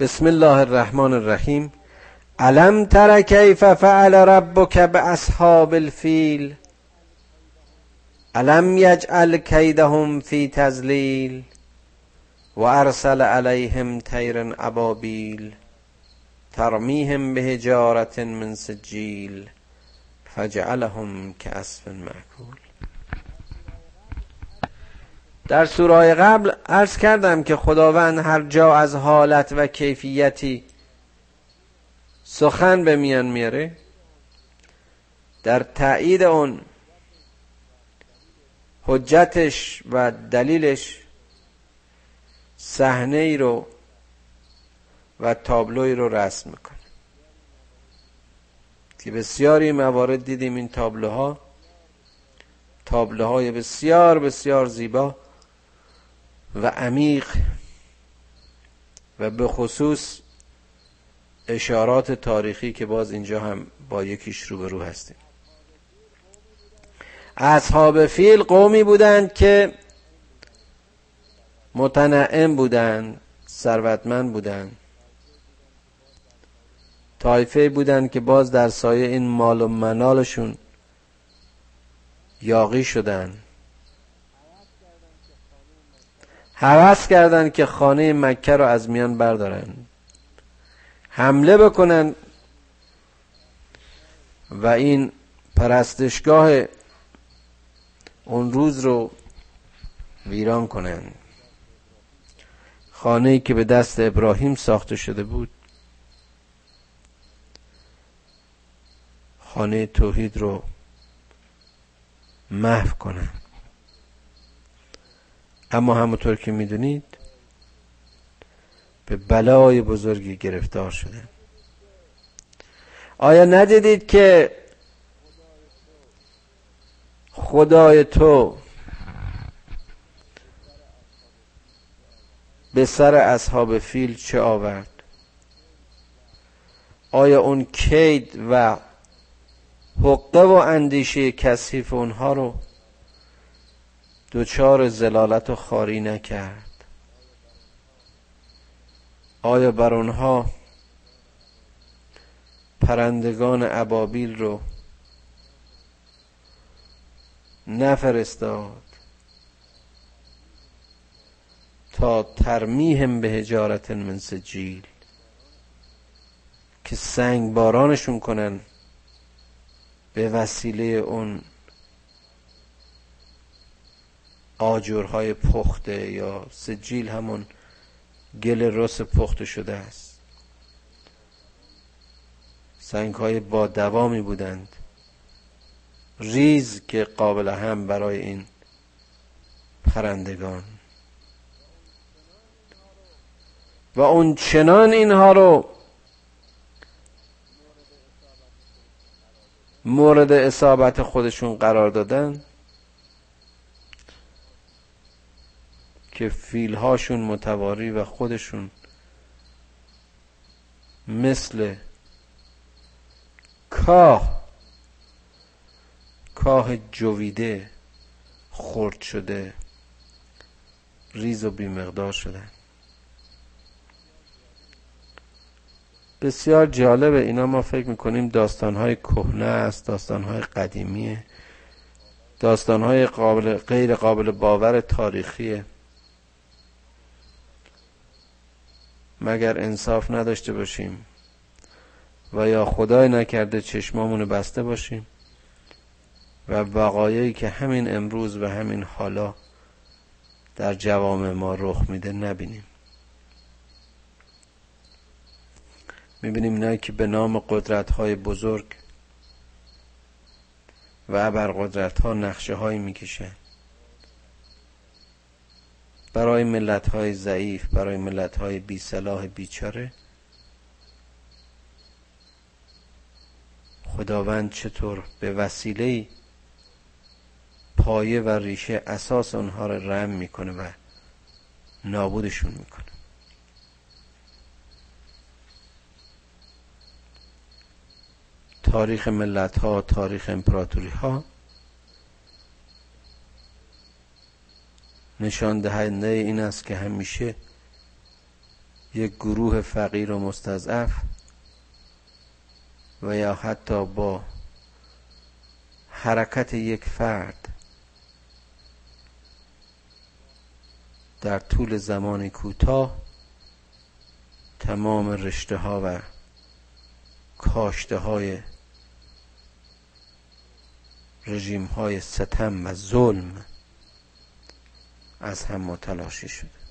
بسم الله الرحمن الرحیم. علم تر کیف فعل ربک باصحاب الفیل؟ علم یجعل کیدهم فی تزلیل و ارسل علیهم طیر ابابیل ترمیهم بهجارت من سجیل فجعلهم کعصف معکول در سوره قبل عرض کردم که خداوند هر جا از حالت و کیفیتی سخن به میان میاره در تایید اون حجتش و دلیلش صحنه ای رو و تابلوی رو رسم می‌کنه. که بسیاری موارد دیدیم این تابلوها. تابلوهای بسیار بسیار زیبا. و عمیق و به خصوص اشارات تاریخی که باز اینجا هم با یکیش روبرو هستیم. اصحاب فیل قومی بودند که متنعم بودند ثروتمند بودند. طایفه بودند که باز در سایه این مال و منالشون یاقی شدند. حوض کردند که خانه مکه رو از میان بردارن. حمله بکنن. و این پرستشگاه اون روز رو ویران کنند خانه ای که به دست ابراهیم ساخته شده بود خانه توحید رو محو کنند اما همونطور که می‌دونید به بلای بزرگی گرفتار شده. آیا ندیدید که خدای تو به سر اصحاب فیل چه آورد؟ آیا اون کید و حقه و اندیشه کثیف اونها رو دوچار زلالت و خاری نکرد. آیا بر اونها پرندگان ابابیل رو نفرستاد تا ترمیهم به هجارت من سجیل که سنگ بارانشون کنن به وسیله اون آجرهای پخته یا سجیل همون گل رس پخته شده است. سنگ های با دوامی بودند. ریز که قابل هم برای این پرندگان. و اون چنان اینها رو مورد اصابت خودشون قرار دادن که فیلهاشون متواری و خودشون مثل کاه کاه جویده خرد شده ریز و بیمقدار شدن بسیار جالبه. اینا ما فکر می‌کنیم داستانهای کهنه است داستانهای قدیمیه. داستانهای قابل غیر قابل باور تاریخیه. مگر انصاف نداشته باشیم و یا خدای نکرده چشمامونو بسته باشیم و وقایعی که همین امروز و همین حالا در جوام ما رخ میده نبینیم. می‌بینیم اینایی که به نام قدرت های بزرگ و قدرت ها نقشه هایی می‌کشن برای ملت های ضعیف برای ملت های بی صلاح بیچاره خداوند چطور به وسیله پایه و ریشه اساس اونها رو رم می‌کنه و نابودشون می‌کنه. تاریخ ملت ها تاریخ امپراتوری ها نشان دهنده این است که همیشه یک گروه فقیر و مستضعف و یا حتی با حرکت یک فرد در طول زمان کوتاه تمام رشته ها و کاشته های رژیم های ستم و ظلم از هم متلاشی شده.